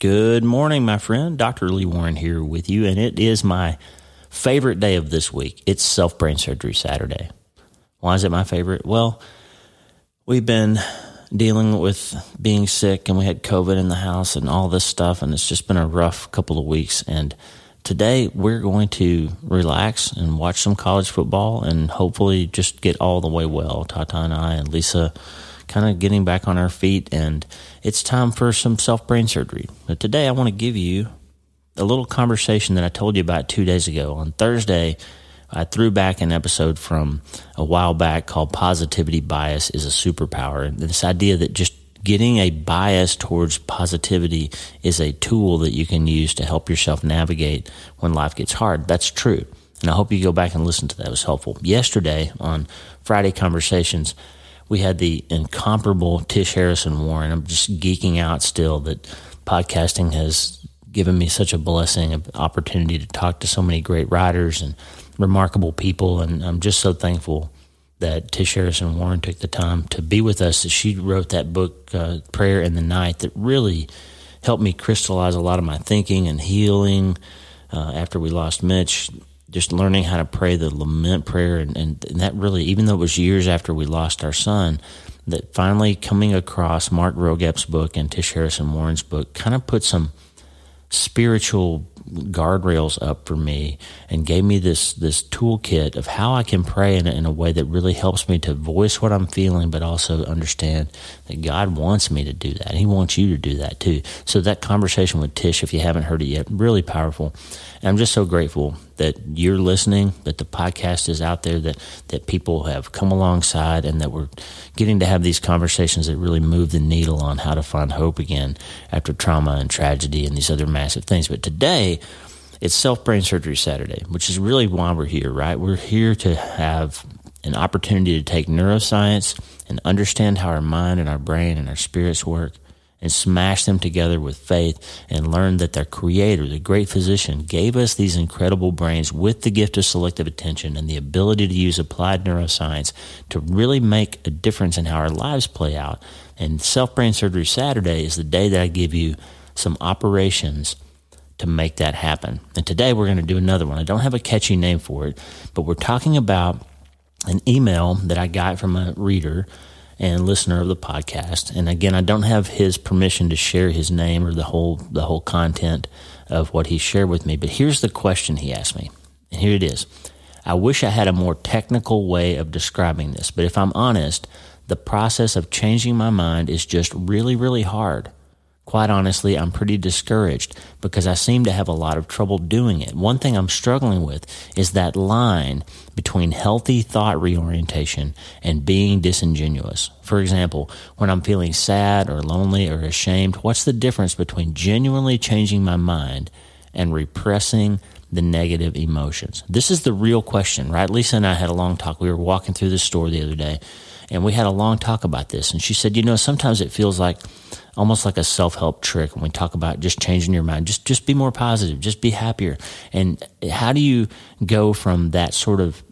Good morning, my friend. Dr. Lee Warren here with you, and it is my favorite day of this week. It's self brain surgery Saturday. Why is it my favorite? Well, we've been dealing with being sick and we had COVID in the house and all this stuff, and it's just been a rough couple of weeks. And today we're going to relax and watch some college football and hopefully just get all the way well. Tata and I and Lisa kind of getting back on our feet, and it's time for some self brain surgery. But today, I want to give you a little conversation that I told you about two days ago. On Thursday, I threw back an episode from a while back called Positivity Bias is a Superpower. And this idea that just getting a bias towards positivity is a tool that you can use to help yourself navigate when life gets hard. That's true. And I hope you go back and listen to that. It was helpful. Yesterday on Friday Conversations, we had the incomparable Tish Harrison Warren. I'm just geeking out still that podcasting has given me such a blessing, an opportunity to talk to so many great writers and remarkable people. And I'm just so thankful that Tish Harrison Warren took the time to be with us. She wrote that book, uh, Prayer in the Night, that really helped me crystallize a lot of my thinking and healing. Uh, after we lost Mitch, just learning how to pray the lament prayer and, and, and, that really even though it was years after we lost our son that finally coming across mark Vroegop's book and tish harrison warren's book kind of put some spiritual guardrails up for me and gave me this this toolkit of how I can pray in a, in a way that really helps me to voice what I'm feeling, but also understand that God wants me to do that. He wants you to do that too. So that conversation with Tish, if you haven't heard it yet, really powerful. And I'm just so grateful that you're listening, that the podcast is out there, that that people have come alongside, and that we're getting to have these conversations that really move the needle on how to find hope again after trauma and tragedy and these other massive things. But today, it's self brain surgery Saturday, which is really why we're here, right? We're here to have an opportunity to take neuroscience and understand how our mind and our brain and our spirits work and smash them together with faith and learn that their creator, the great physician, gave us these incredible brains with the gift of selective attention and the ability to use applied neuroscience to really make a difference in how our lives play out. And Self Brain Surgery Saturday is the day that I give you some operations to make that happen. And today we're going to do another one. I don't have a catchy name for it, but we're talking about an email that I got from a reader and listener of the podcast. And again, I don't have his permission to share his name or the whole the whole content of what he shared with me. But here's the question he asked me, and here it is. I wish I had a more technical way of describing this, but if I'm honest, the process of changing my mind is just really, really hard. Quite honestly, I'm pretty discouraged because I seem to have a lot of trouble doing it. One thing I'm struggling with is that line between healthy thought reorientation and being disingenuous. For example, when I'm feeling sad or lonely or ashamed, what's the difference between genuinely changing my mind and repressing the negative emotions? This is the real question, right? Lisa and I had a long talk. We were walking through the store the other day and we had a long talk about this. And she said, you know, sometimes it feels like almost like a self-help trick when we talk about just changing your mind. Just just be more positive. Just be happier. And how do you go from that sort of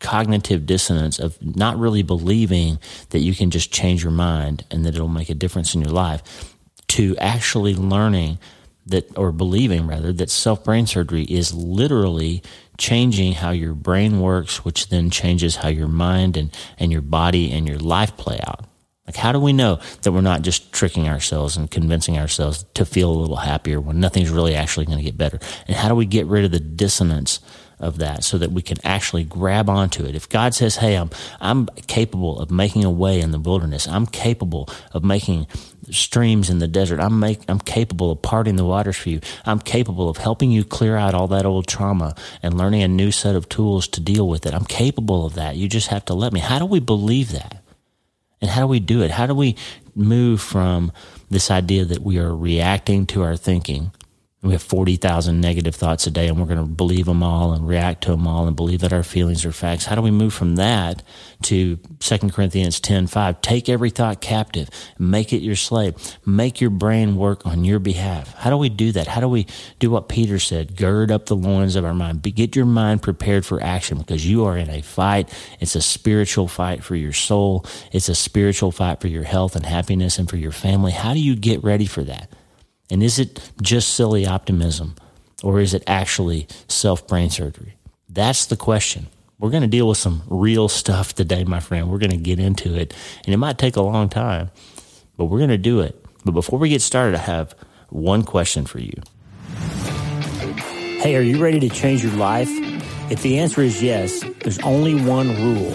cognitive dissonance of not really believing that you can just change your mind and that it'll make a difference in your life to actually learning that or believing rather that self brain surgery is literally changing how your brain works which then changes how your mind and and your body and your life play out like, how do we know that we're not just tricking ourselves and convincing ourselves to feel a little happier when nothing's really actually going to get better? And how do we get rid of the dissonance of that so that we can actually grab onto it? If God says, Hey, I'm, I'm capable of making a way in the wilderness. I'm capable of making streams in the desert. I'm make, I'm capable of parting the waters for you. I'm capable of helping you clear out all that old trauma and learning a new set of tools to deal with it. I'm capable of that. You just have to let me. How do we believe that? And how do we do it? How do we move from this idea that we are reacting to our thinking we have 40,000 negative thoughts a day and we're going to believe them all and react to them all and believe that our feelings are facts. How do we move from that to 2 Corinthians 10 5? Take every thought captive, make it your slave, make your brain work on your behalf. How do we do that? How do we do what Peter said? Gird up the loins of our mind. Get your mind prepared for action because you are in a fight. It's a spiritual fight for your soul, it's a spiritual fight for your health and happiness and for your family. How do you get ready for that? And is it just silly optimism or is it actually self brain surgery? That's the question. We're going to deal with some real stuff today, my friend. We're going to get into it, and it might take a long time, but we're going to do it. But before we get started, I have one question for you. Hey, are you ready to change your life? If the answer is yes, there's only one rule.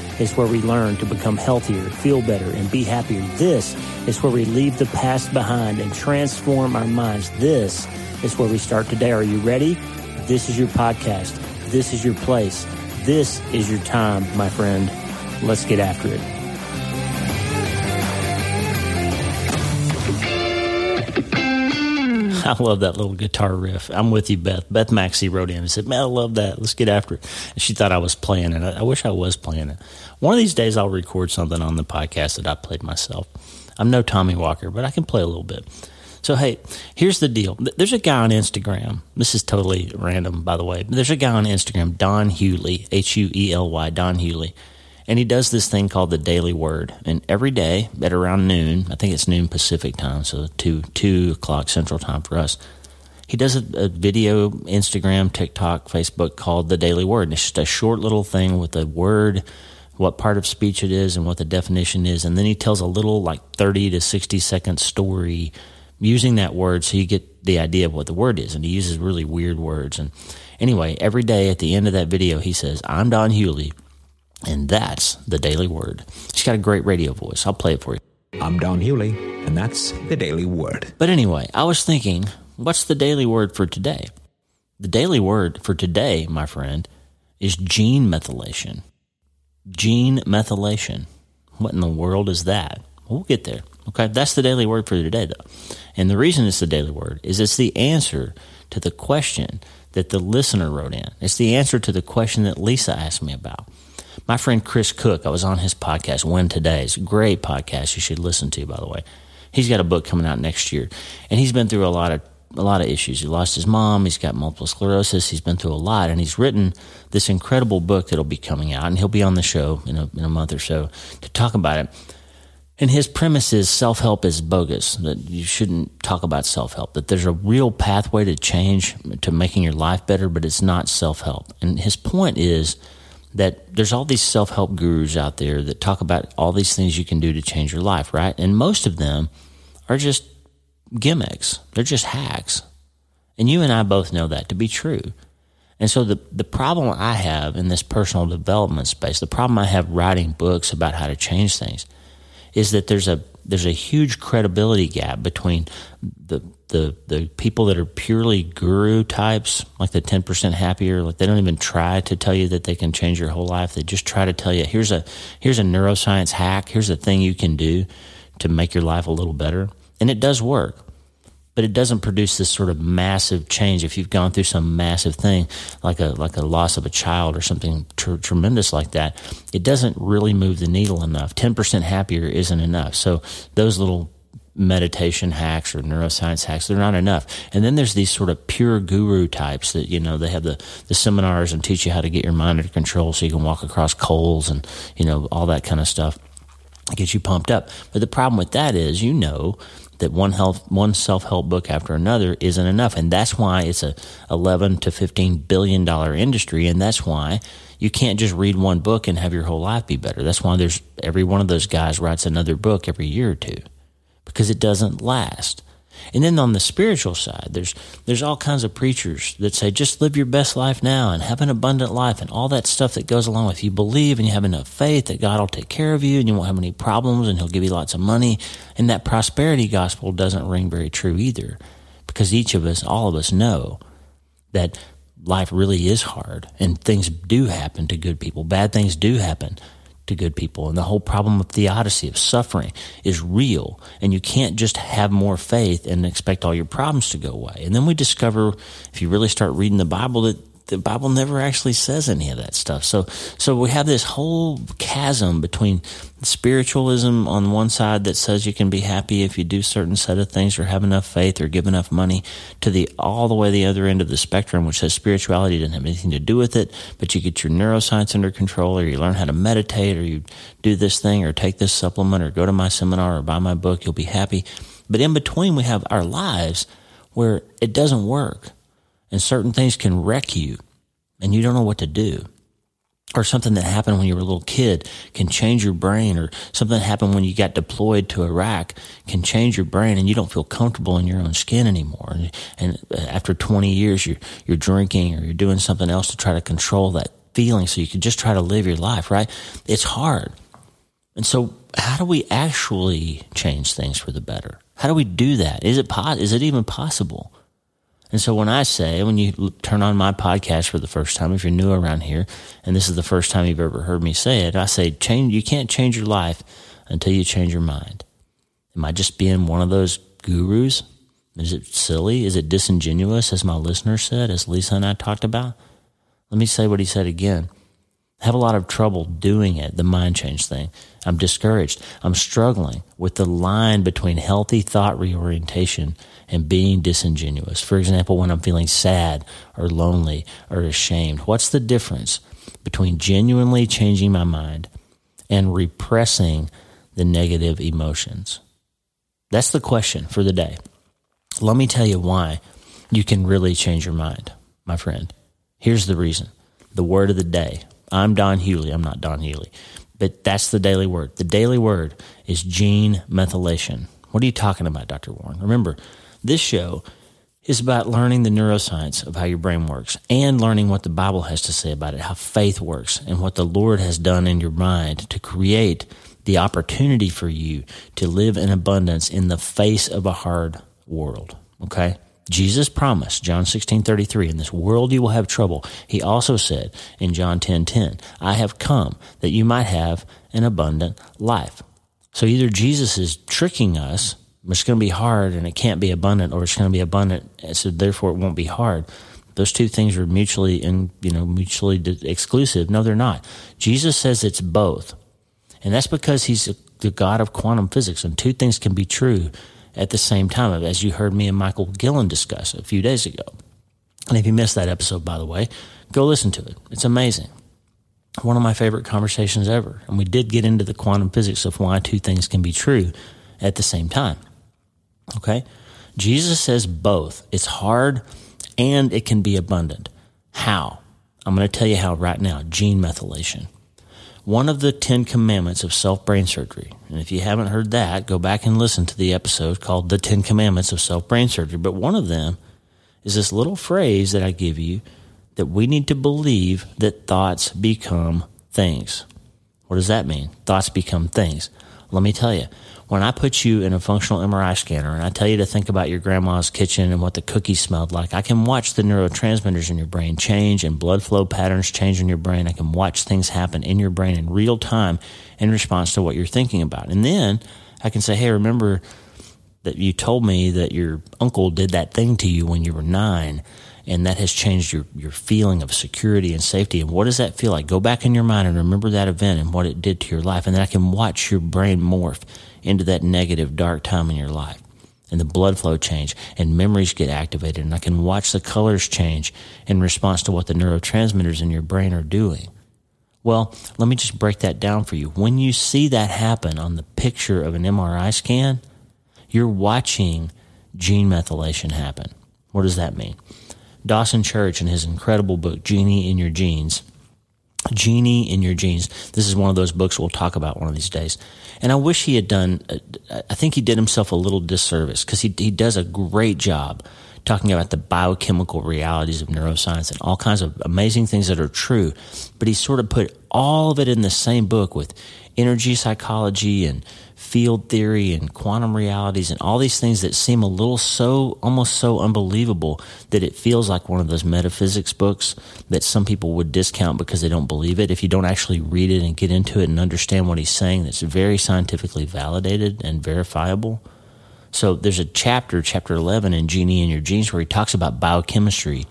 is where we learn to become healthier, feel better, and be happier. This is where we leave the past behind and transform our minds. This is where we start today. Are you ready? This is your podcast. This is your place. This is your time, my friend. Let's get after it. I love that little guitar riff. I'm with you, Beth. Beth Maxey wrote in and said, Man, I love that. Let's get after it. And she thought I was playing it. I wish I was playing it. One of these days, I'll record something on the podcast that I played myself. I'm no Tommy Walker, but I can play a little bit. So, hey, here's the deal. There's a guy on Instagram. This is totally random, by the way. There's a guy on Instagram, Don Huely, H U E L Y, Don Huely. And he does this thing called the Daily Word. And every day at around noon, I think it's noon Pacific time, so 2, 2 o'clock Central time for us, he does a, a, video, Instagram, TikTok, Facebook called the Daily Word. And it's just a short little thing with a word, what part of speech it is, and what the definition is. And then he tells a little, like 30 to 60 second story using that word so you get the idea of what the word is. And he uses really weird words. And anyway, every day at the end of that video, he says, I'm Don Huely and that's the Daily Word. She's got a great radio voice. I'll play it for you. I'm Don Hewley, and that's the Daily Word. But anyway, I was thinking, what's the Daily Word for today? The Daily Word for today, my friend, is gene methylation. Gene methylation. What in the world is that? We'll get there. Okay, that's the daily word for today, though. And the reason it's the daily word is it's the answer to the question that the listener wrote in. It's the answer to the question that Lisa asked me about. My friend Chris Cook, I was on his podcast, When Today. It's a great podcast you should listen to, by the way. He's got a book coming out next year, and he's been through a lot of a lot of issues. He lost his mom. He's got multiple sclerosis. He's been through a lot, and he's written this incredible book that'll be coming out, and he'll be on the show in a, in a month or so to talk about it. And his premise is self help is bogus, that you shouldn't talk about self help, that there's a real pathway to change, to making your life better, but it's not self help. And his point is that there's all these self help gurus out there that talk about all these things you can do to change your life, right? And most of them are just gimmicks, they're just hacks. And you and I both know that to be true. And so the, the problem I have in this personal development space, the problem I have writing books about how to change things, is that there's a there's a huge credibility gap between the the the people that are purely guru types, like the ten percent happier, like they don't even try to tell you that they can change your whole life. They just try to tell you here's a here's a neuroscience hack, here's a thing you can do to make your life a little better, and it does work. But it doesn't produce this sort of massive change. If you've gone through some massive thing, like a like a loss of a child or something tr- tremendous like that, it doesn't really move the needle enough. Ten percent happier isn't enough. So those little meditation hacks or neuroscience hacks. They're not enough. And then there's these sort of pure guru types that, you know, they have the, the seminars and teach you how to get your mind under control so you can walk across coals and, you know, all that kind of stuff. Gets you pumped up. But the problem with that is, you know, that one health, one self help book after another isn't enough, and that's why it's a eleven to fifteen billion dollar industry, and that's why you can't just read one book and have your whole life be better. That's why there's every one of those guys writes another book every year or two because it doesn't last. And then on the spiritual side, there's there's all kinds of preachers that say just live your best life now and have an abundant life and all that stuff that goes along with you believe and you have enough faith that God will take care of you and you won't have any problems and he'll give you lots of money. And that prosperity gospel doesn't ring very true either. Because each of us, all of us know that life really is hard and things do happen to good people. Bad things do happen to good people. And the whole problem of theodicy, of suffering, is real. And you can't just have more faith and expect all your problems to go away. And then we discover, if you really start reading the Bible, that the Bible never actually says any of that stuff. So, so we have this whole chasm between spiritualism on one side that says you can be happy if you do certain set of things or have enough faith or give enough money to the all the way the other end of the spectrum, which says spirituality doesn't have anything to do with it, but you get your neuroscience under control or you learn how to meditate or you do this thing or take this supplement or go to my seminar or buy my book, you'll be happy. But in between, we have our lives where it doesn't work and certain things can wreck you and you don't know what to do. Or something that happened when you were a little kid can change your brain, or something that happened when you got deployed to Iraq can change your brain, and you don't feel comfortable in your own skin anymore. And, and after 20 years, you're, you're drinking or you're doing something else to try to control that feeling so you can just try to live your life, right? It's hard. And so, how do we actually change things for the better? How do we do that? Is it po- is it even possible? And so when I say, when you turn on my podcast for the first time, if you're new around here, and this is the first time you've ever heard me say it, I say, change, you can't change your life until you change your mind. Am I just being one of those gurus? Is it silly? Is it disingenuous, as my listener said, as Lisa and I talked about? Let me say what he said again. I have a lot of trouble doing it, the mind change thing. I'm discouraged. I'm struggling with the line between healthy thought reorientation and being disingenuous. For example, when I'm feeling sad or lonely or ashamed, what's the difference between genuinely changing my mind and repressing the negative emotions? That's the question for the day. Let me tell you why you can really change your mind, my friend. Here's the reason the word of the day. I'm Don Hewley. I'm not Don Hewley, but that's the daily word. The daily word is gene methylation. What are you talking about, Dr. Warren? Remember, this show is about learning the neuroscience of how your brain works and learning what the Bible has to say about it, how faith works, and what the Lord has done in your mind to create the opportunity for you to live in abundance in the face of a hard world. Okay? Jesus promised, John 16, 33, in this world you will have trouble. He also said in John 10, 10, I have come that you might have an abundant life. So either Jesus is tricking us it's going to be hard and it can't be abundant or it's going to be abundant so therefore it won't be hard. Those two things are mutually in you know mutually exclusive. No they're not. Jesus says it's both. And that's because he's the god of quantum physics and two things can be true at the same time as you heard me and michael Guillen discuss a few days ago and if you missed that episode by the way go listen to it it's amazing one of my favorite conversations ever and we did get into the quantum physics of why two things can be true at the same time Okay? Jesus says both. It's hard and it can be abundant. How? I'm going to tell you how right now. Gene methylation. One of the Ten Commandments of Self Brain Surgery. And if you haven't heard that, go back and listen to the episode called The Ten Commandments of Self Brain Surgery. But one of them is this little phrase that I give you that we need to believe that thoughts become things. What does that mean? Thoughts become things. Let me tell you, when I put you in a functional MRI scanner and I tell you to think about your grandma's kitchen and what the cookies smelled like, I can watch the neurotransmitters in your brain change and blood flow patterns change in your brain. I can watch things happen in your brain in real time in response to what you're thinking about. And then I can say, hey, remember that you told me that your uncle did that thing to you when you were nine and that has changed your, your feeling of security and safety. And what does that feel like? Go back in your mind and remember that event and what it did to your life. And then I can watch your brain morph into that negative, dark time in your life. And the blood flow change and memories get activated. And I can watch the colors change in response to what the neurotransmitters in your brain are doing. Well, let me just break that down for you. When you see that happen on the picture of an MRI scan, you're watching gene methylation happen. What does that mean? Dawson Church, in his incredible book, Genie in Your Genes, Genie in Your Genes. This is one of those books we'll talk about one of these days. And I wish he had done, I think he did himself a little disservice because he, he does a great job talking about the biochemical realities of neuroscience and all kinds of amazing things that are true. But he sort of put all of it in the same book with energy psychology and field theory and quantum realities and all these things that seem a little so almost so unbelievable that it feels like one of those metaphysics books that some people would discount because they don't believe it if you don't actually read it and get into it and understand what he's saying that's very scientifically validated and verifiable so there's a chapter chapter 11 in genie in your genes where he talks about biochemistry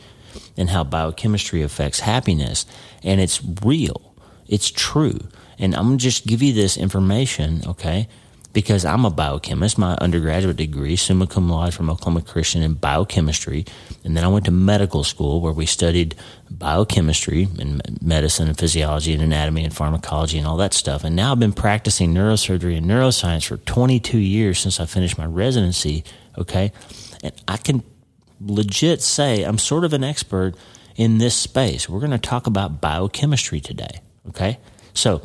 and how biochemistry affects happiness. And it's real, it's true. And I'm to just give you this information, okay? Because I'm a biochemist, my undergraduate degree, summa cum laude from Oklahoma Christian in biochemistry. And then I went to medical school where we studied biochemistry and medicine and physiology and anatomy and pharmacology and all that stuff. And now I've been practicing neurosurgery and neuroscience for 22 years since I finished my residency, okay? And I can legit say I'm sort of an expert in this space. We're going to talk about biochemistry today, okay? So,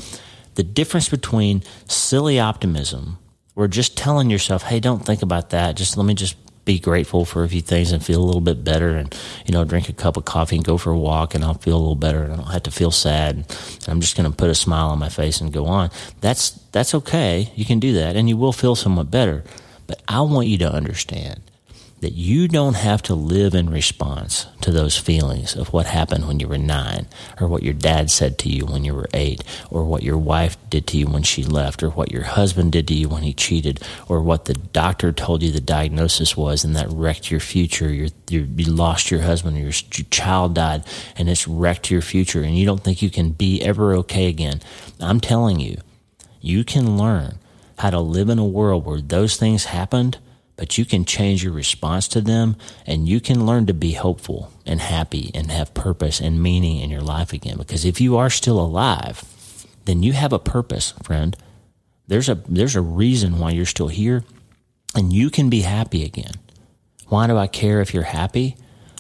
the difference between silly optimism, or just telling yourself, hey, don't think about that, just let me just be grateful for a few things and feel a little bit better and you know drink a cup of coffee and go for a walk and I'll feel a little better and I don't have to feel sad and I'm just going to put a smile on my face and go on. That's that's okay. You can do that and you will feel somewhat better. But I want you to understand that you don't have to live in response to those feelings of what happened when you were nine, or what your dad said to you when you were eight, or what your wife did to you when she left, or what your husband did to you when he cheated, or what the doctor told you the diagnosis was and that wrecked your future. you you lost your husband, or your, your child died, and it's wrecked your future, and you don't think you can be ever okay again. I'm telling you, you can learn how to live in a world where those things happened but you can change your response to them and you can learn to be hopeful and happy and have purpose and meaning in your life again. Because if you are still alive, then you have a purpose, friend. There's a, there's a reason why you're still here and you can be happy again. Why do I care if you're happy?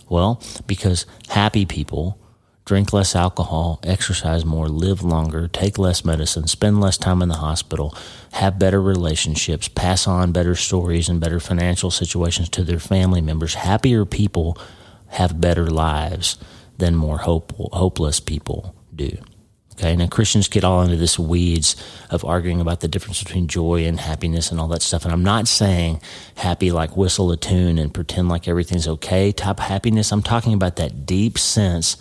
Well, because happy people drink less alcohol, exercise more, live longer, take less medicine, spend less time in the hospital, have better relationships, pass on better stories and better financial situations to their family members. Happier people have better lives than more hope, hopeless people do. Okay, now Christians get all into this weeds of arguing about the difference between joy and happiness and all that stuff. And I'm not saying happy like whistle a tune and pretend like everything's okay type happiness. I'm talking about that deep sense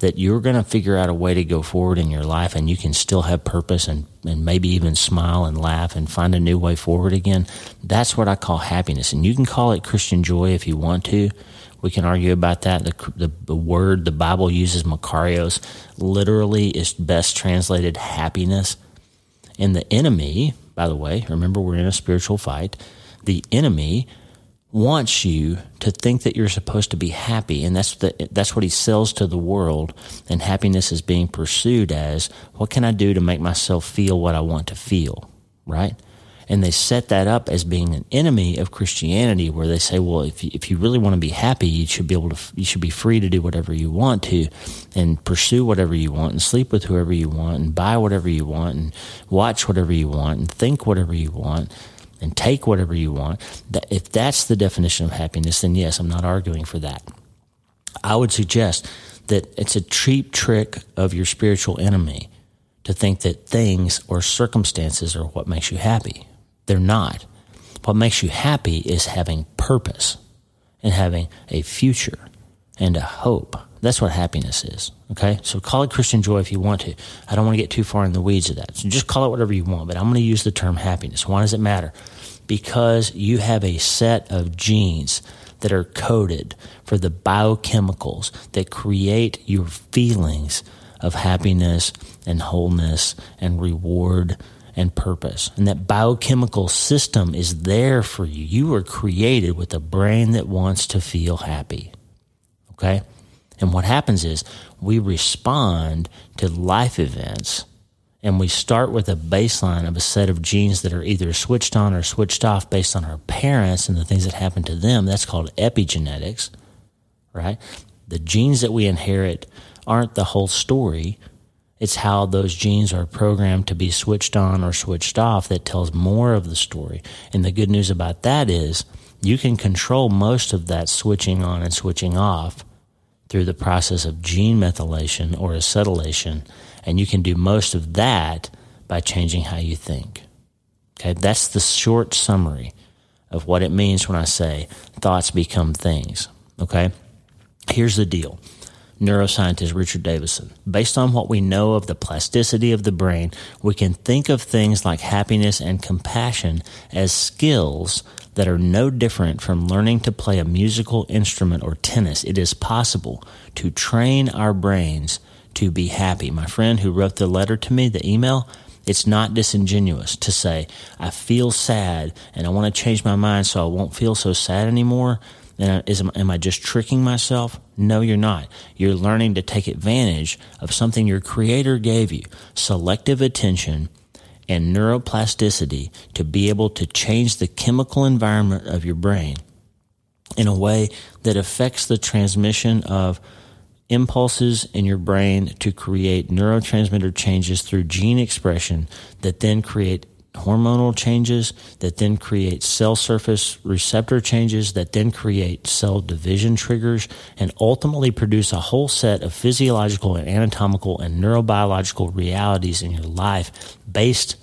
that you're going to figure out a way to go forward in your life and you can still have purpose and, and maybe even smile and laugh and find a new way forward again. That's what I call happiness. And you can call it Christian joy if you want to. We can argue about that. The, the, the word the Bible uses, Makarios, literally is best translated happiness. And the enemy, by the way, remember we're in a spiritual fight. The enemy wants you to think that you're supposed to be happy and that's the, that's what he sells to the world and happiness is being pursued as what can I do to make myself feel what I want to feel right? And they set that up as being an enemy of Christianity where they say well if you, if you really want to be happy you should be able to you should be free to do whatever you want to and pursue whatever you want and sleep with whoever you want and buy whatever you want and watch whatever you want and think whatever you want and take whatever you want. If that's the definition of happiness, then yes, I'm not arguing for that. I would suggest that it's a cheap trick of your spiritual enemy to think that things or circumstances are what makes you happy. They're not. What makes you happy is having purpose and having a future and a hope. That's what happiness is. Okay. So call it Christian joy if you want to. I don't want to get too far in the weeds of that. So just call it whatever you want, but I'm going to use the term happiness. Why does it matter? Because you have a set of genes that are coded for the biochemicals that create your feelings of happiness and wholeness and reward and purpose. And that biochemical system is there for you. You were created with a brain that wants to feel happy. Okay? And what happens is we respond to life events and we start with a baseline of a set of genes that are either switched on or switched off based on our parents and the things that happen to them. That's called epigenetics, right? The genes that we inherit aren't the whole story. It's how those genes are programmed to be switched on or switched off that tells more of the story. And the good news about that is you can control most of that switching on and switching off through the process of gene methylation or acetylation. And you can do most of that by changing how you think. Okay, that's the short summary of what it means when I say thoughts become things. Okay, here's the deal neuroscientist Richard Davidson. Based on what we know of the plasticity of the brain, we can think of things like happiness and compassion as skills that are no different from learning to play a musical instrument or tennis. It is possible to train our brains to be happy. My friend who wrote the letter to me, the email, it's not disingenuous to say, I feel sad and I want to change my mind so I won't feel so sad anymore. And is, am I just tricking myself? No, you're not. You're learning to take advantage of something your creator gave you selective attention and neuroplasticity to be able to change the chemical environment of your brain in a way that affects the transmission of impulses in your brain to create neurotransmitter changes through gene expression that then create hormonal changes that then create cell surface receptor changes that then create cell division triggers and ultimately produce a whole set of physiological and anatomical and neurobiological realities in your life based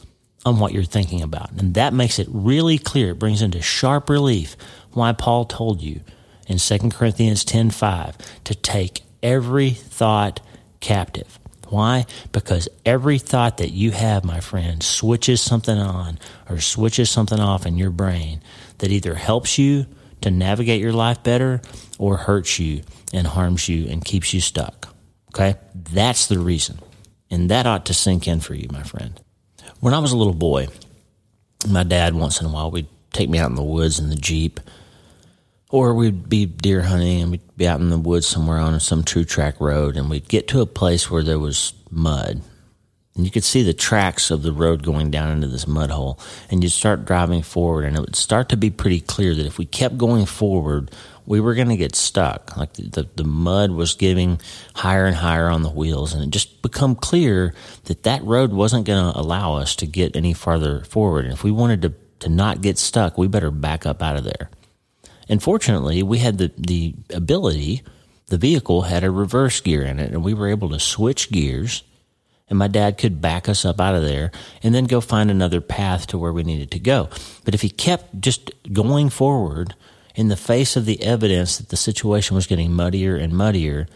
on what you're thinking about. And that makes it really clear. It brings into sharp relief why Paul told you in 2 Corinthians 10:5 to take every thought captive why? Because every thought that you have, my friend, switches something on or switches something off in your brain that either helps you to navigate your life better or hurts you and harms you and keeps you stuck. Okay? That's the reason. And that ought to sink in for you, my friend. When I was a little boy, my dad once in a while would take me out in the woods in the Jeep or we'd be deer hunting and we'd be out in the woods somewhere on some true track road and we'd get to a place where there was mud. And you could see the tracks of the road going down into this mud hole. And you'd start driving forward and it would start to be pretty clear that if we kept going forward we were going to get stuck. Like the, the, the mud was getting higher and higher on the wheels and it just become clear that that road wasn't going to allow us to get any farther forward. And if we wanted to, to not get stuck we better back up out of there and fortunately, we had the, the ability, the vehicle had a reverse gear in it, and we were able to switch gears. And my dad could back us up out of there and then go find another path to where we needed to go. But if he kept just going forward in the face of the evidence that the situation was getting muddier and muddier,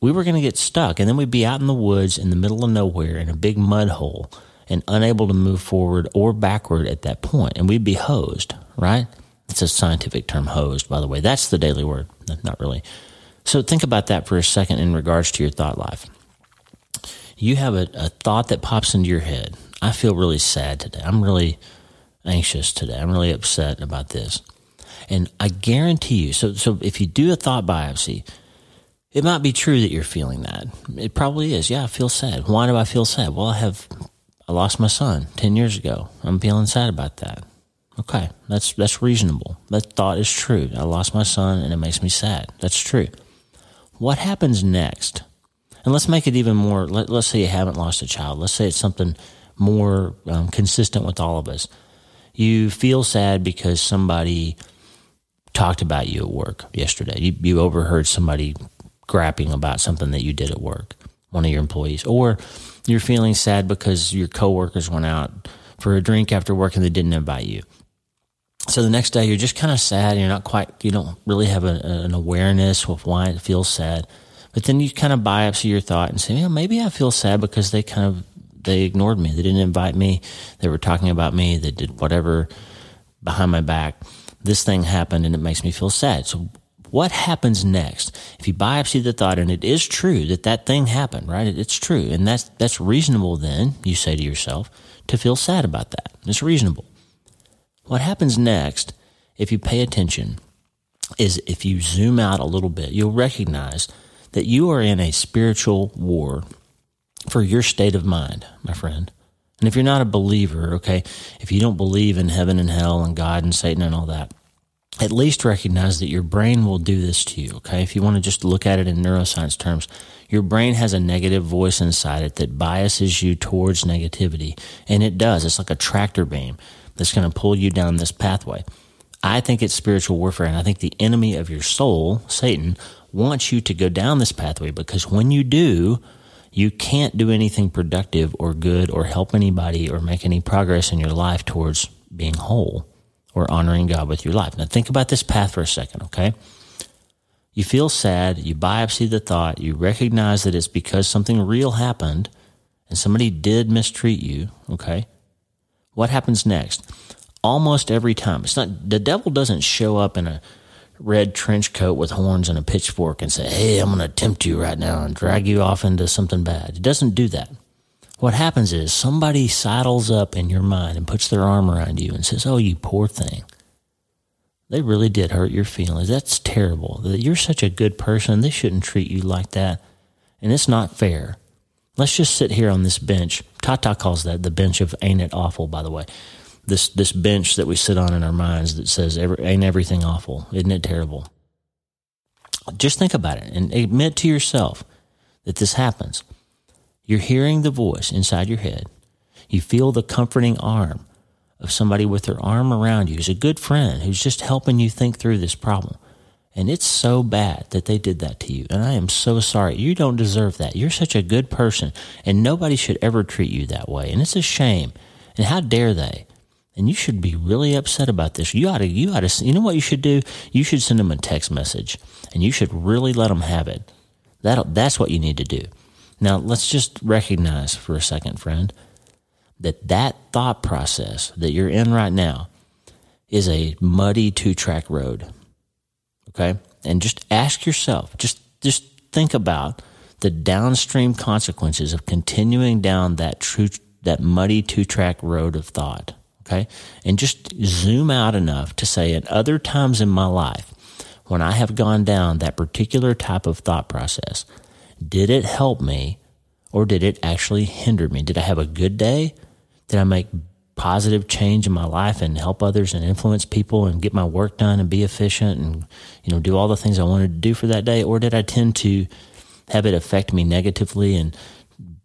we were going to get stuck. And then we'd be out in the woods in the middle of nowhere in a big mud hole and unable to move forward or backward at that point. And we'd be hosed, right? It's a scientific term, hosed, by the way. That's the daily word, not really. So think about that for a second in regards to your thought life. You have a, a thought that pops into your head. I feel really sad today. I'm really anxious today. I'm really upset about this. And I guarantee you, so, so if you do a thought biopsy, it might be true that you're feeling that. It probably is. Yeah, I feel sad. Why do I feel sad? Well, I have, I lost my son 10 years ago. I'm feeling sad about that. Okay, that's that's reasonable. That thought is true. I lost my son and it makes me sad. That's true. What happens next? And let's make it even more. Let, us say you haven't lost a child. Let's say it's something more um, consistent with all of us. You feel sad because somebody talked about you at work yesterday. You, you overheard somebody grapping about something that you did at work, one of your employees, or you're feeling sad because your coworkers went out for a drink after work and they didn't invite you so the next day you're just kind of sad. You're not quite, you don't really have a, an awareness of why it feels sad. But then you kind of biopsy your thought and say, you know, maybe I feel sad because they kind of, they ignored me. They didn't invite me. They were talking about me. They did whatever behind my back. This thing happened and it makes me feel sad. So what happens next? If you biopsy the thought and it is true that that thing happened, right? It's true. And that's, that's reasonable then, you say to yourself, to feel sad about that. It's reasonable. What happens next, if you pay attention, is if you zoom out a little bit, you'll recognize that you are in a spiritual war for your state of mind, my friend. And if you're not a believer, okay, if you don't believe in heaven and hell and God and Satan and all that, at least recognize that your brain will do this to you, okay? If you want to just look at it in neuroscience terms, your brain has a negative voice inside it that biases you towards negativity. And it does. It's like a tractor beam that's going to pull you down this pathway. I think it's spiritual warfare, and I think the enemy of your soul, Satan, wants you to go down this pathway because when you do, you can't do anything productive or good or help anybody or make any progress in your life towards being whole or honoring God with your life. Now, think about this path for a second, okay? You feel sad, you biopsy the thought, you recognize that it's because something real happened and somebody did mistreat you, okay? What happens next? Almost every time. It's not the devil doesn't show up in a red trench coat with horns and a pitchfork and say, "Hey, I'm going to tempt you right now and drag you off into something bad." It doesn't do that. What happens is somebody sidles up in your mind and puts their arm around you and says, "Oh, you poor thing." They really did hurt your feelings. That's terrible. You're such a good person. They shouldn't treat you like that. And it's not fair. Let's just sit here on this bench. Tata calls that the bench of ain't it awful, by the way. This this bench that we sit on in our minds that says ain't everything awful. Isn't it terrible? Just think about it and admit to yourself that this happens. You're hearing the voice inside your head. You feel the comforting arm of somebody with their arm around you who's a good friend who's just helping you think through this problem. And it's so bad that they did that to you. And I am so sorry. You don't deserve that. You're such a good person, and nobody should ever treat you that way. And it's a shame. And how dare they? And you should be really upset about this. You ought to, you ought to, you know what you should do? You should send them a text message, and you should really let them have it. That that's what you need to do. Now let's just recognize for a second, friend, that that thought process that you're in right now is a muddy two track road. Okay. And just ask yourself, just, just think about the downstream consequences of continuing down that true, that muddy two track road of thought. Okay. And just zoom out enough to say at other times in my life, when I have gone down that particular type of thought process, did it help me or did it actually hinder me? Did I have a good day? Did I make positive change in my life and help others and influence people and get my work done and be efficient and you know do all the things I wanted to do for that day? Or did I tend to have it affect me negatively and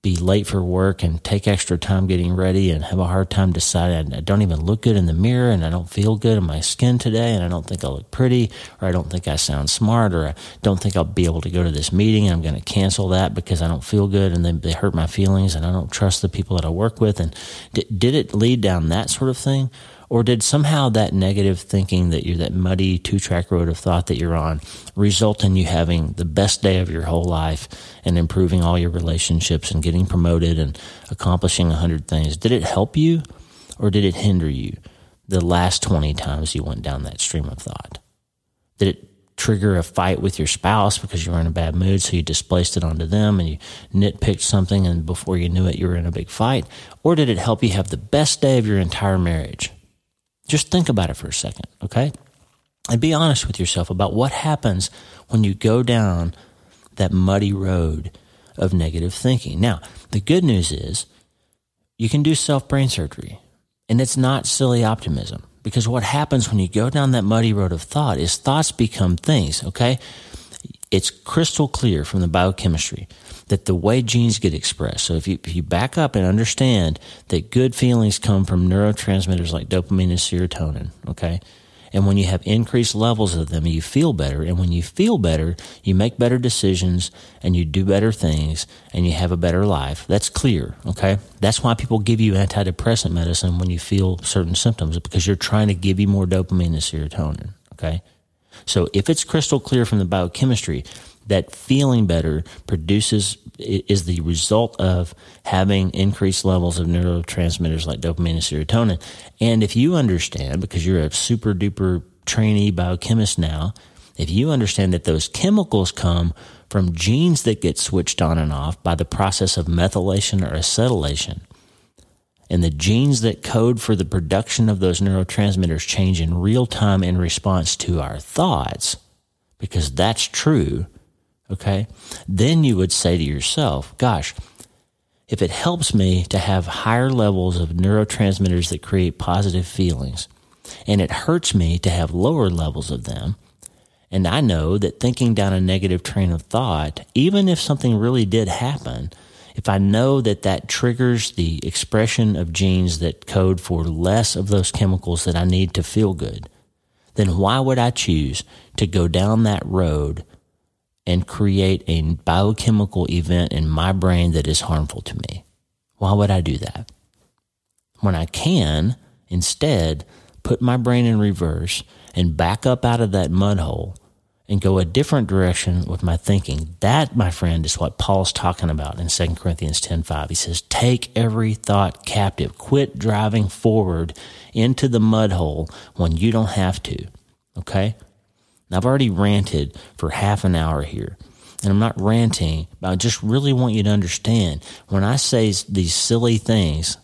be late for work and take extra time getting ready and have a hard time deciding. I don't even look good in the mirror and I don't feel good in my skin today and I don't think I look pretty or I don't think I sound smart or I don't think I'll be able to go to this meeting. And I'm going to cancel that because I don't feel good and then they hurt my feelings and I don't trust the people that I work with. And did, did it lead down that sort of thing or did somehow that negative thinking that you're that muddy two track road of thought that you're on result in you having the best day of your whole life and improving all your relationships and getting promoted and accomplishing a hundred things? Did it help you or did it hinder you the last 20 times you went down that stream of thought? Did it trigger a fight with your spouse because you were in a bad mood, so you displaced it onto them and you nitpicked something, and before you knew it, you were in a big fight? Or did it help you have the best day of your entire marriage? Just think about it for a second, okay? And be honest with yourself about what happens when you go down that muddy road of negative thinking. Now, the good news is you can do self brain surgery, and it's not silly optimism because what happens when you go down that muddy road of thought is thoughts become things, okay? It's crystal clear from the biochemistry that the way genes get expressed. So if you, if you back up and understand that good feelings come from neurotransmitters like dopamine and serotonin, okay? And when you have increased levels of them, you feel better. And when you feel better, you make better decisions and you do better things and you have a better life. That's clear. Okay. That's why people give you antidepressant medicine when you feel certain symptoms because you're trying to give you more dopamine and serotonin. Okay. So if it's crystal clear from the biochemistry that feeling better produces is the result of having increased levels of neurotransmitters like dopamine and serotonin. And if you understand, because you're a super duper trainee biochemist now, if you understand that those chemicals come from genes that get switched on and off by the process of methylation or acetylation, and the genes that code for the production of those neurotransmitters change in real time in response to our thoughts, because that's true, okay, then you would say to yourself, gosh, if it helps me to have higher levels of neurotransmitters that create positive feelings, and it hurts me to have lower levels of them, and I know that thinking down a negative train of thought, even if something really did happen, if I know that that triggers the expression of genes that code for less of those chemicals that I need to feel good, then why would I choose to go down that road and create a biochemical event in my brain that is harmful to me. Why would I do that? When I can instead put my brain in reverse and back up out of that mud hole and go a different direction with my thinking. That, my friend, is what Paul's talking about in 2 Corinthians 10:5. He says, "Take every thought captive. Quit driving forward into the mud hole when you don't have to." Okay? Now, I've already ranted for half an hour here. And I'm not ranting, but I just really want you to understand when I say these silly things,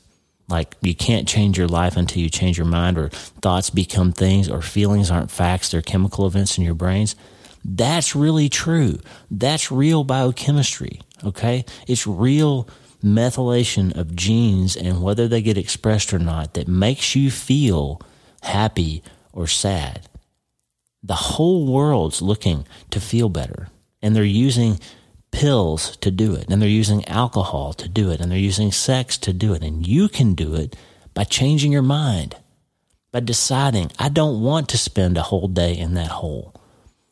like you can't change your life until you change your mind, or thoughts become things, or feelings aren't facts, they're chemical events in your brains. That's really true. That's real biochemistry. Okay. It's real methylation of genes and whether they get expressed or not that makes you feel happy or sad. The whole world's looking to feel better and they're using pills to do it and they're using alcohol to do it and they're using sex to do it. And you can do it by changing your mind, by deciding, I don't want to spend a whole day in that hole.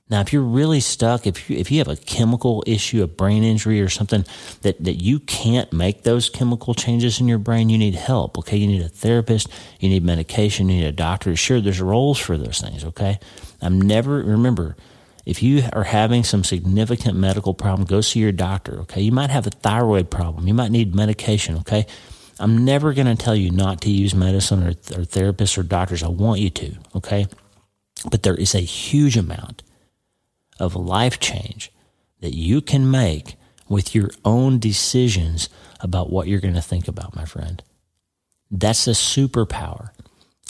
Now, if you're really stuck, if you, if you have a chemical issue, a brain injury or something that, that you can't make those chemical changes in your brain, you need help. Okay. You need a therapist. You need medication. You need a doctor. Sure. There's roles for those things. Okay. I'm never, remember, if you are having some significant medical problem, go see your doctor. Okay. You might have a thyroid problem. You might need medication. Okay. I'm never going to tell you not to use medicine or, or therapists or doctors. I want you to. Okay. But there is a huge amount of life change that you can make with your own decisions about what you're going to think about, my friend. That's a superpower.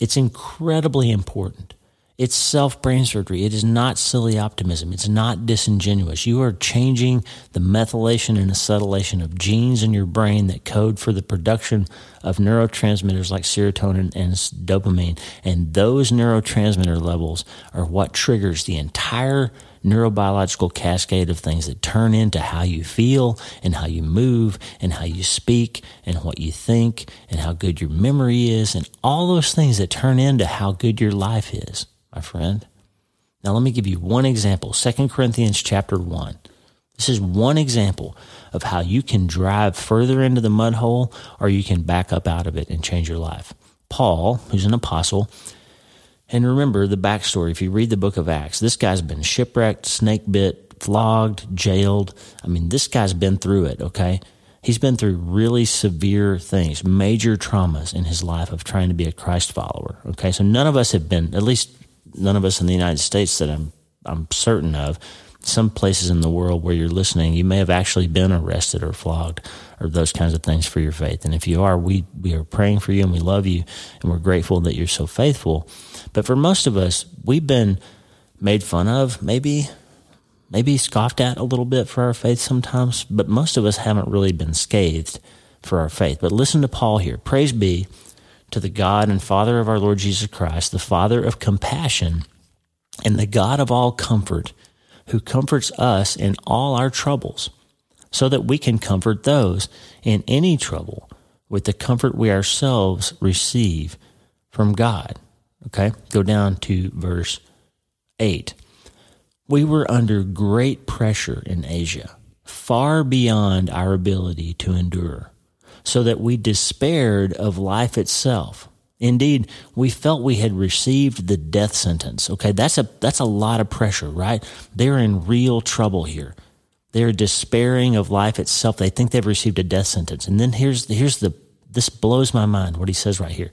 It's incredibly important. It's self brain surgery. It is not silly optimism. It's not disingenuous. You are changing the methylation and acetylation of genes in your brain that code for the production of neurotransmitters like serotonin and dopamine. And those neurotransmitter levels are what triggers the entire neurobiological cascade of things that turn into how you feel and how you move and how you speak and what you think and how good your memory is and all those things that turn into how good your life is my friend. Now let me give you one example. 2 Corinthians chapter 1. This is one example of how you can drive further into the mud hole or you can back up out of it and change your life. Paul, who's an apostle, and remember the backstory. If you read the book of Acts, this guy's been shipwrecked, snake bit, flogged, jailed. I mean, this guy's been through it, okay? He's been through really severe things, major traumas in his life of trying to be a Christ follower, okay? So none of us have been, at least none of us in the United States that I'm I'm certain of. Some places in the world where you're listening, you may have actually been arrested or flogged or those kinds of things for your faith. And if you are, we, we are praying for you and we love you and we're grateful that you're so faithful. But for most of us, we've been made fun of, maybe, maybe scoffed at a little bit for our faith sometimes, but most of us haven't really been scathed for our faith. But listen to Paul here. Praise be to the God and Father of our Lord Jesus Christ, the Father of compassion and the God of all comfort, who comforts us in all our troubles, so that we can comfort those in any trouble with the comfort we ourselves receive from God. Okay, go down to verse 8. We were under great pressure in Asia, far beyond our ability to endure so that we despaired of life itself. Indeed, we felt we had received the death sentence. Okay, that's a that's a lot of pressure, right? They're in real trouble here. They're despairing of life itself. They think they've received a death sentence. And then here's here's the this blows my mind what he says right here.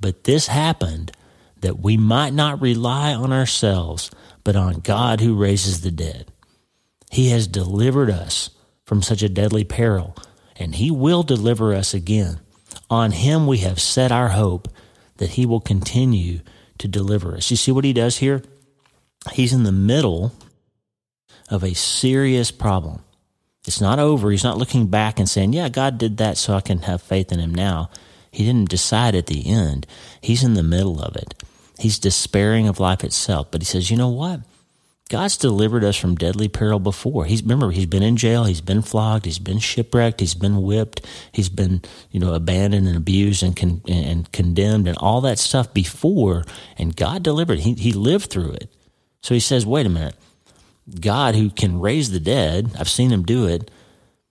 But this happened that we might not rely on ourselves, but on God who raises the dead. He has delivered us from such a deadly peril and he will deliver us again. On him we have set our hope that he will continue to deliver us. You see what he does here? He's in the middle of a serious problem. It's not over. He's not looking back and saying, Yeah, God did that so I can have faith in him now. He didn't decide at the end. He's in the middle of it. He's despairing of life itself. But he says, You know what? God's delivered us from deadly peril before. He's remember he's been in jail, he's been flogged, he's been shipwrecked, he's been whipped, he's been you know abandoned and abused and con- and condemned and all that stuff before, and God delivered. He he lived through it. So he says, wait a minute, God who can raise the dead, I've seen him do it.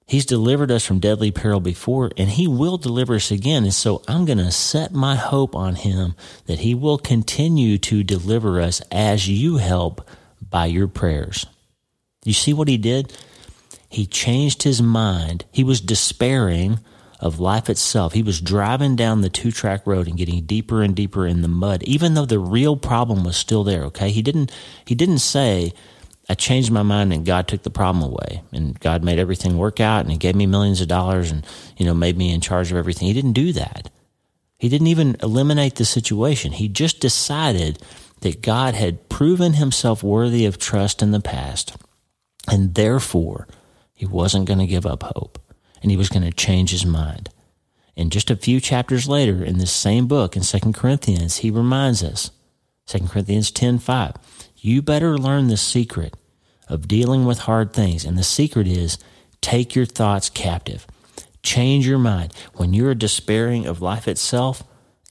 He's delivered us from deadly peril before, and He will deliver us again. And so I'm going to set my hope on Him that He will continue to deliver us as you help by your prayers. You see what he did? He changed his mind. He was despairing of life itself. He was driving down the two track road and getting deeper and deeper in the mud, even though the real problem was still there. Okay. He didn't, he didn't say, I changed my mind and God took the problem away and God made everything work out and he gave me millions of dollars and, you know, made me in charge of everything. He didn't do that. He didn't even eliminate the situation. He just decided that God had proven himself worthy of trust in the past and therefore he wasn't going to give up hope and he was going to change his mind. And just a few chapters later in this same book in 2 Corinthians, he reminds us, 2 Corinthians 10 5, you better learn the secret of dealing with hard things. And the secret is take your thoughts captive. Change your mind. When you're despairing of life itself,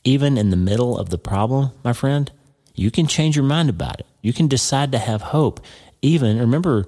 even in the middle of the problem, my friend, you can change your mind about it. You can decide to have hope. Even, remember,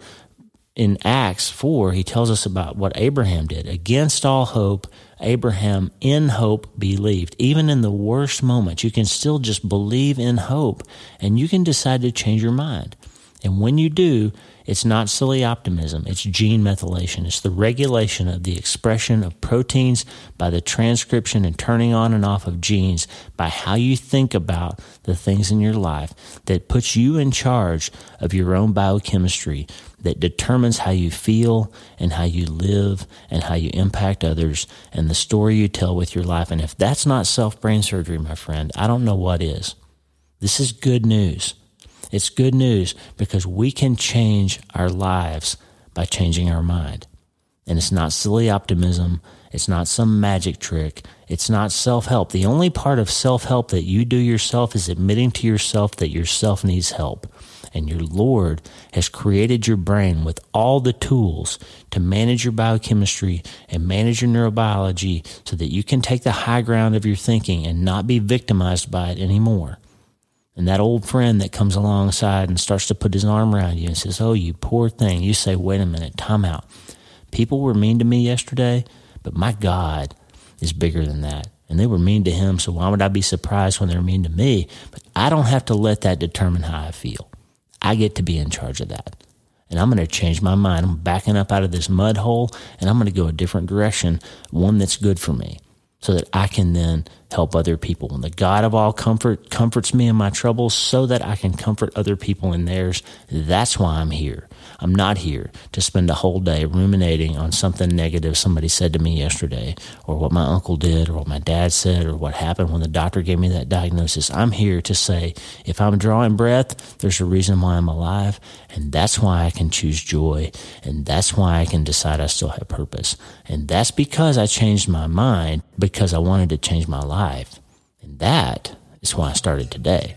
in Acts 4, he tells us about what Abraham did. Against all hope, Abraham in hope believed. Even in the worst moments, you can still just believe in hope and you can decide to change your mind. And when you do, it's not silly optimism, it's gene methylation. It's the regulation of the expression of proteins by the transcription and turning on and off of genes by how you think about the things in your life that puts you in charge of your own biochemistry that determines how you feel and how you live and how you impact others and the story you tell with your life. And if that's not self brain surgery, my friend, I don't know what is. This is good news. It's good news because we can change our lives by changing our mind. And it's not silly optimism. It's not some magic trick. It's not self help. The only part of self help that you do yourself is admitting to yourself that yourself needs help. And your Lord has created your brain with all the tools to manage your biochemistry and manage your neurobiology so that you can take the high ground of your thinking and not be victimized by it anymore. And that old friend that comes alongside and starts to put his arm around you and says, Oh, you poor thing. You say, Wait a minute, time out. People were mean to me yesterday, but my God is bigger than that. And they were mean to him, so why would I be surprised when they're mean to me? But I don't have to let that determine how I feel. I get to be in charge of that. And I'm going to change my mind. I'm backing up out of this mud hole and I'm going to go a different direction, one that's good for me so that I can then help other people. And the God of all comfort comforts me in my troubles so that I can comfort other people in theirs. That's why I'm here. I'm not here to spend a whole day ruminating on something negative somebody said to me yesterday, or what my uncle did, or what my dad said, or what happened when the doctor gave me that diagnosis. I'm here to say, if I'm drawing breath, there's a reason why I'm alive, and that's why I can choose joy, and that's why I can decide I still have purpose. And that's because I changed my mind because I wanted to change my life. And that is why I started today.